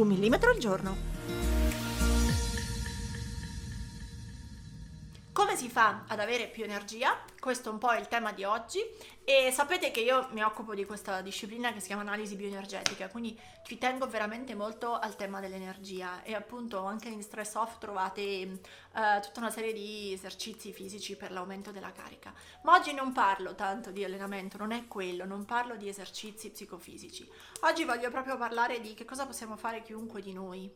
Un millimetro al giorno. Si fa ad avere più energia? Questo è un po' il tema di oggi e sapete che io mi occupo di questa disciplina che si chiama analisi bioenergetica, quindi ci tengo veramente molto al tema dell'energia e appunto anche in Stress Off trovate eh, tutta una serie di esercizi fisici per l'aumento della carica. Ma oggi non parlo tanto di allenamento, non è quello, non parlo di esercizi psicofisici. Oggi voglio proprio parlare di che cosa possiamo fare chiunque di noi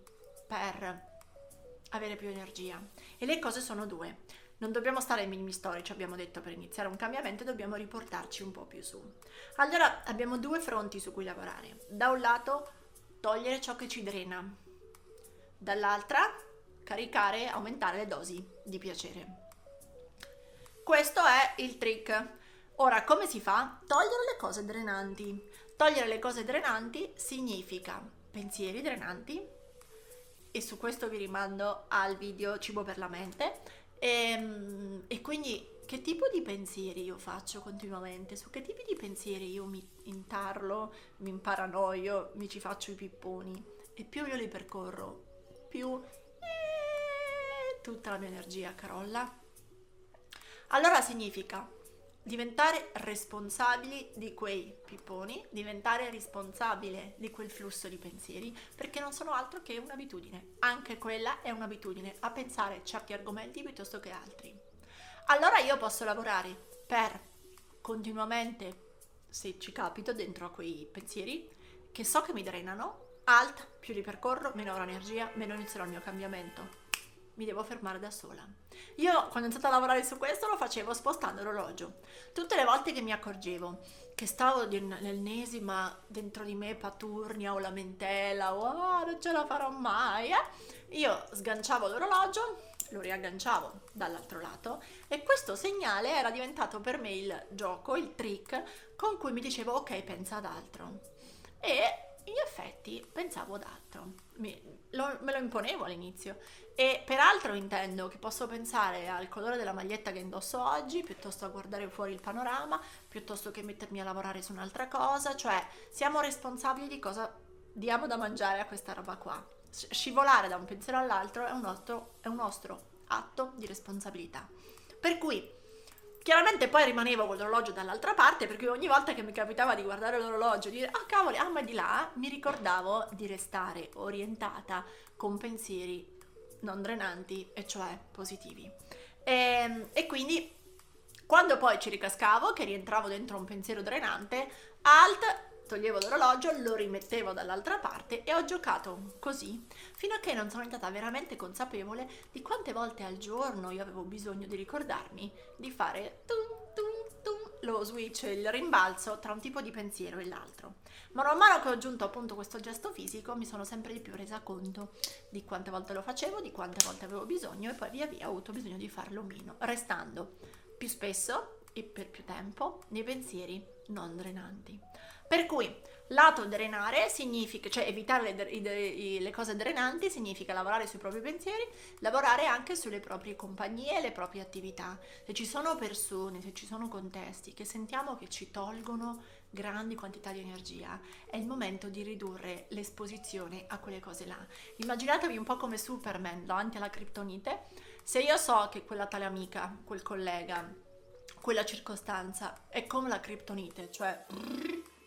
per avere più energia. E le cose sono due non dobbiamo stare ai minimi storici, abbiamo detto, per iniziare un cambiamento dobbiamo riportarci un po' più su. Allora abbiamo due fronti su cui lavorare. Da un lato togliere ciò che ci drena, dall'altra caricare, aumentare le dosi di piacere. Questo è il trick. Ora, come si fa? Togliere le cose drenanti. Togliere le cose drenanti significa pensieri drenanti, e su questo vi rimando al video Cibo per la mente, e, ehm, e quindi che tipo di pensieri io faccio continuamente? Su che tipi di pensieri io mi intarlo, mi imparanoio, mi ci faccio i pipponi? E più io li percorro, più eh, tutta la mia energia carolla. Allora significa diventare responsabili di quei pipponi, diventare responsabile di quel flusso di pensieri, perché non sono altro che un'abitudine. Anche quella è un'abitudine a pensare certi argomenti piuttosto che altri. Allora io posso lavorare per continuamente, se ci capito, dentro a quei pensieri che so che mi drenano, alt, più li percorro, meno avrò energia, meno inizierò il mio cambiamento mi devo fermare da sola. Io quando ho iniziato a lavorare su questo lo facevo spostando l'orologio. Tutte le volte che mi accorgevo che stavo nell'ennesima dentro di me paturnia o lamentela o oh, non ce la farò mai, eh? io sganciavo l'orologio, lo riagganciavo dall'altro lato e questo segnale era diventato per me il gioco, il trick con cui mi dicevo ok pensa ad altro. E in effetti pensavo ad altro, me lo imponevo all'inizio e peraltro intendo che posso pensare al colore della maglietta che indosso oggi piuttosto a guardare fuori il panorama, piuttosto che mettermi a lavorare su un'altra cosa, cioè siamo responsabili di cosa diamo da mangiare a questa roba qua. Scivolare da un pensiero all'altro è un nostro, è un nostro atto di responsabilità. Per cui Chiaramente poi rimanevo con l'orologio dall'altra parte perché ogni volta che mi capitava di guardare l'orologio e dire ah cavoli, ah ma è di là, mi ricordavo di restare orientata con pensieri non drenanti e cioè positivi. E, ehm, e quindi quando poi ci ricascavo, che rientravo dentro un pensiero drenante, alt toglievo l'orologio, lo rimettevo dall'altra parte e ho giocato così fino a che non sono diventata veramente consapevole di quante volte al giorno io avevo bisogno di ricordarmi di fare tum, tum, tum, lo switch, il rimbalzo tra un tipo di pensiero e l'altro. Ma man mano che ho aggiunto appunto questo gesto fisico mi sono sempre di più resa conto di quante volte lo facevo, di quante volte avevo bisogno e poi via via ho avuto bisogno di farlo meno, restando più spesso e per più tempo nei pensieri non drenanti. Per cui lato drenare significa, cioè evitare le, le, le, cose drenanti significa lavorare sui propri pensieri, lavorare anche sulle proprie compagnie le proprie attività. Se ci sono persone, se ci sono contesti che sentiamo che ci tolgono grandi quantità di energia, è il momento di ridurre l'esposizione a quelle cose là. Immaginatevi un po' come Superman davanti alla criptonite. Se io so che quella tale amica, quel collega, quella circostanza è come la criptonite, cioè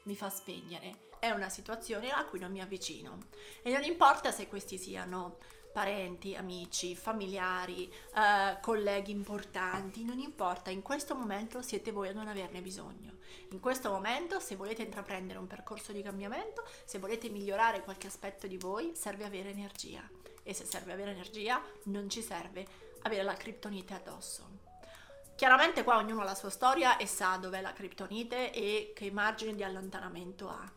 mi fa spegnere. È una situazione a cui non mi avvicino. E non importa se questi siano parenti, amici, familiari, eh, colleghi importanti, non importa, in questo momento siete voi a non averne bisogno. In questo momento, se volete intraprendere un percorso di cambiamento, se volete migliorare qualche aspetto di voi, serve avere energia. E se serve avere energia, non ci serve avere la criptonite addosso. Chiaramente qua ognuno ha la sua storia e sa dov'è la criptonite e che margine di allontanamento ha.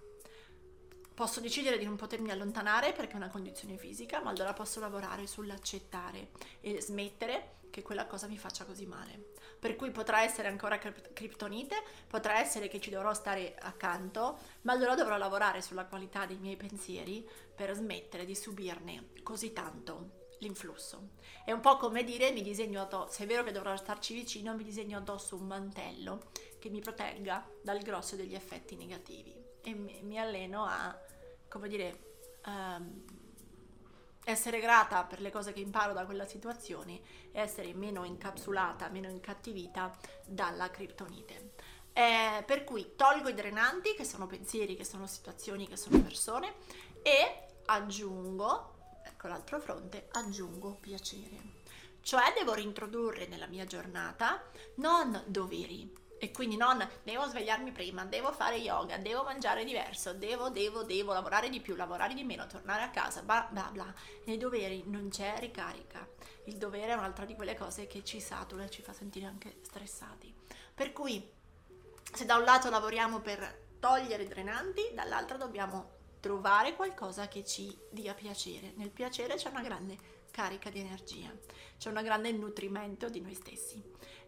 posso decidere di non potermi allontanare perché è una condizione fisica, ma allora posso lavorare sull'accettare e smettere che quella cosa mi faccia così male. Per cui potrà essere ancora criptonite, potrà essere che ci dovrò stare accanto, ma allora dovrò lavorare sulla qualità dei miei pensieri per smettere di subirne così tanto l'influsso. È un po' come dire mi disegno addosso, se è vero che dovrò starci vicino, mi disegno addosso un mantello che mi protegga dal grosso degli effetti negativi e mi, mi alleno a, come dire, um, essere grata per le cose che imparo da quella situazione e essere meno incapsulata, meno incattivita dalla criptonite. Eh, per cui tolgo i drenanti, che sono pensieri, che sono situazioni, che sono persone, e aggiungo, ecco l'altro fronte, aggiungo piacere. Cioè devo reintrodurre nella mia giornata non doveri, e quindi non devo svegliarmi prima, devo fare yoga, devo mangiare diverso, devo, devo, devo lavorare di più, lavorare di meno, tornare a casa, bla bla bla. Nei doveri non c'è ricarica. Il dovere è un'altra di quelle cose che ci satura e ci fa sentire anche stressati. Per cui se da un lato lavoriamo per togliere i drenanti, dall'altro dobbiamo trovare qualcosa che ci dia piacere. Nel piacere c'è una grande carica di energia, c'è un grande nutrimento di noi stessi.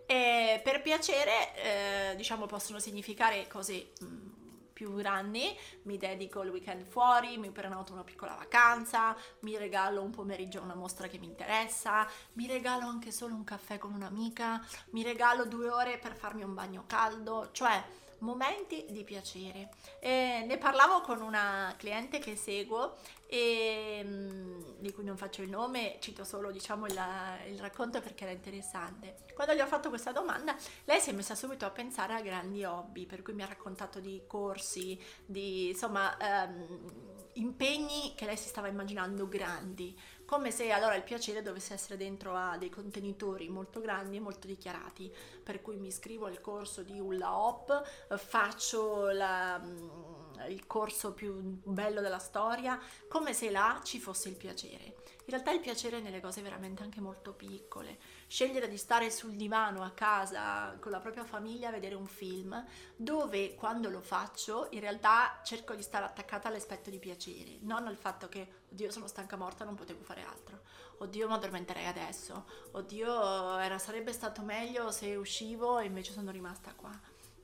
E per piacere, eh, diciamo, possono significare cose mh, mm, più grandi, mi dedico il weekend fuori, mi prenoto una piccola vacanza, mi regalo un pomeriggio a una mostra che mi interessa, mi regalo anche solo un caffè con un'amica, mi regalo due ore per farmi un bagno caldo, cioè momenti di piacere. E ne parlavo con una cliente che seguo e, mm, di cui non faccio il nome, cito solo diciamo, il, il, racconto perché era interessante. Quando gli ho fatto questa domanda, lei si è messa subito a pensare a grandi hobby, per cui mi ha raccontato di corsi, di insomma ehm, impegni che lei si stava immaginando grandi come se allora il piacere dovesse essere dentro a dei contenitori molto grandi e molto dichiarati, per cui mi iscrivo al corso di Hula Hop, faccio la, mm, il corso più bello della storia, come se là ci fosse il piacere. In realtà il piacere è nelle cose veramente anche molto piccole. Scegliere di stare sul divano a casa con la propria famiglia a vedere un film, dove quando lo faccio in realtà cerco di stare attaccata all'aspetto di piacere, non al fatto che, oddio sono stanca morta, non potevo fare altro. Oddio mi addormenterei adesso. Oddio era, sarebbe stato meglio se uscivo e invece sono rimasta qua.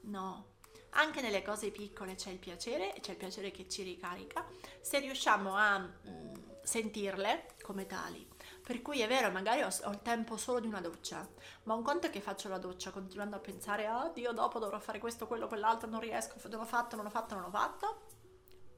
No, anche nelle cose piccole c'è il piacere c'è il piacere che ci ricarica se riusciamo a mm, sentirle come tali. Per cui è vero, magari ho, ho, il tempo solo di una doccia, ma un conto è che faccio la doccia continuando a pensare, oh Dio, dopo dovrò fare questo, quello, quell'altro, non riesco, non ho fatto, non ho fatto, non ho fatto.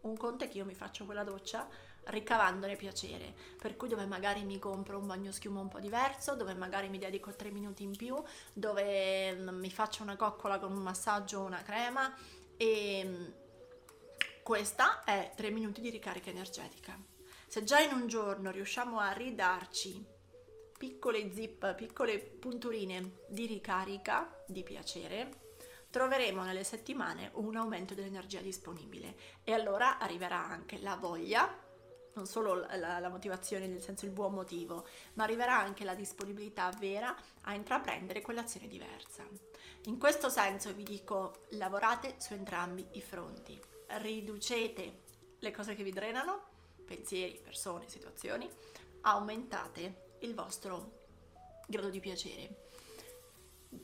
Un conto è che io mi faccio quella doccia ricavandone piacere, per cui dove magari mi compro un bagno schiuma un po' diverso, dove magari mi dedico tre minuti in più, dove mm, mi faccio una coccola con un massaggio o una crema e mm, questa è tre minuti di ricarica energetica. Se già in un giorno riusciamo a ridarci piccole zip, piccole punturine di ricarica, di piacere, troveremo nelle settimane un aumento dell'energia disponibile e allora arriverà anche la voglia non solo la, la, motivazione nel senso il buon motivo, ma arriverà anche la disponibilità vera a intraprendere quell'azione diversa. In questo senso vi dico, lavorate su entrambi i fronti, riducete le cose che vi drenano, pensieri, persone, situazioni, aumentate il vostro grado di piacere.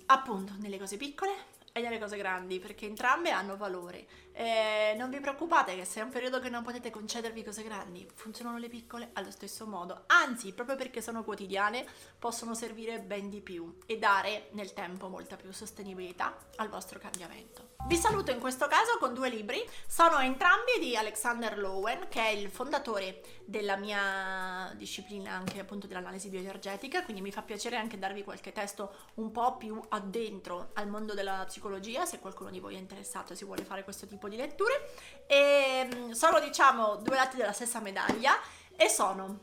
Appunto, nelle cose piccole e nelle cose grandi, perché entrambe hanno valore. Eh, non vi preoccupate che se è un periodo che non potete concedervi cose grandi, funzionano le piccole allo stesso modo. Anzi, proprio perché sono quotidiane, possono servire ben di più e dare nel tempo molta più sostenibilità al vostro cambiamento. Vi saluto in questo caso con due libri, sono entrambi di Alexander Lowen, che è il fondatore della mia disciplina anche appunto dell'analisi bioenergetica, quindi mi fa piacere anche darvi qualche testo un po' più addentro al mondo della psicologia, se qualcuno di voi è interessato e si vuole fare questo tipo di letture. E mm, sono diciamo due lati della stessa medaglia e sono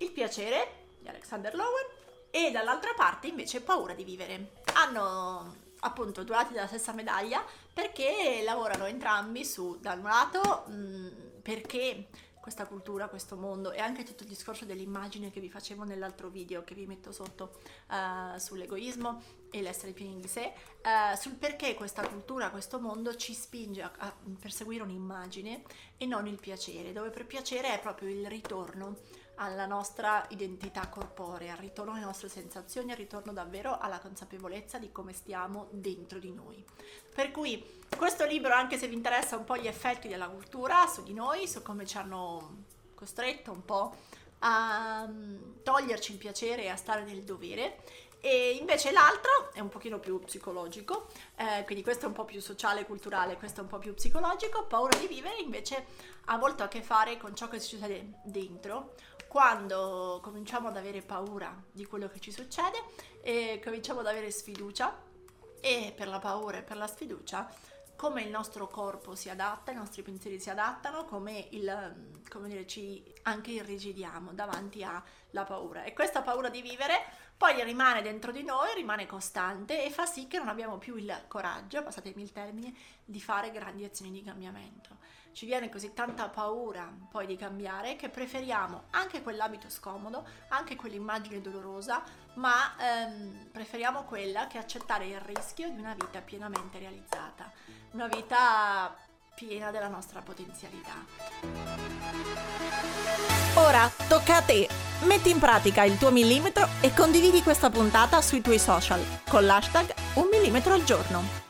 il piacere di Alexander Lowen e dall'altra parte invece paura di vivere. Hanno appunto due lati della stessa medaglia perché lavorano entrambi su, da un lato, mh, perché questa cultura, questo mondo e anche tutto il discorso dell'immagine che vi facevo nell'altro video che vi metto sotto uh, sull'egoismo e l'essere pieni di sé, uh, sul perché questa cultura, questo mondo ci spinge a, a perseguire un'immagine e non il piacere, dove per piacere è proprio il ritorno alla nostra identità corporea, al ritorno alle nostre sensazioni, al ritorno davvero alla consapevolezza di come stiamo dentro di noi. Per cui questo libro, anche se vi interessa un po' gli effetti della cultura su di noi, su come ci hanno costretto un po' a mm, toglierci il piacere e a stare nel dovere, e invece l'altro è un pochino più psicologico, eh, quindi questo è un po' più sociale, culturale, questo è un po' più psicologico, paura di vivere invece ha molto a che fare con ciò che succede dentro, quando cominciamo ad avere paura di quello che ci succede e cominciamo ad avere sfiducia. E per la paura e per la sfiducia come il nostro corpo si adatta, i nostri pensieri si adattano, come, il, come dire, ci anche irrigidiamo davanti alla paura. E questa paura di vivere poi rimane dentro di noi, rimane costante e fa sì che non abbiamo più il coraggio, passatemi il termine, di fare grandi azioni di cambiamento ci viene così tanta paura poi di cambiare che preferiamo anche quell'abito scomodo, anche quell'immagine dolorosa, ma ehm, preferiamo quella che accettare il rischio di una vita pienamente realizzata, una vita piena della nostra potenzialità. Ora tocca a te! Metti in pratica il tuo millimetro e condividi questa puntata sui tuoi social con l'hashtag un millimetro al giorno.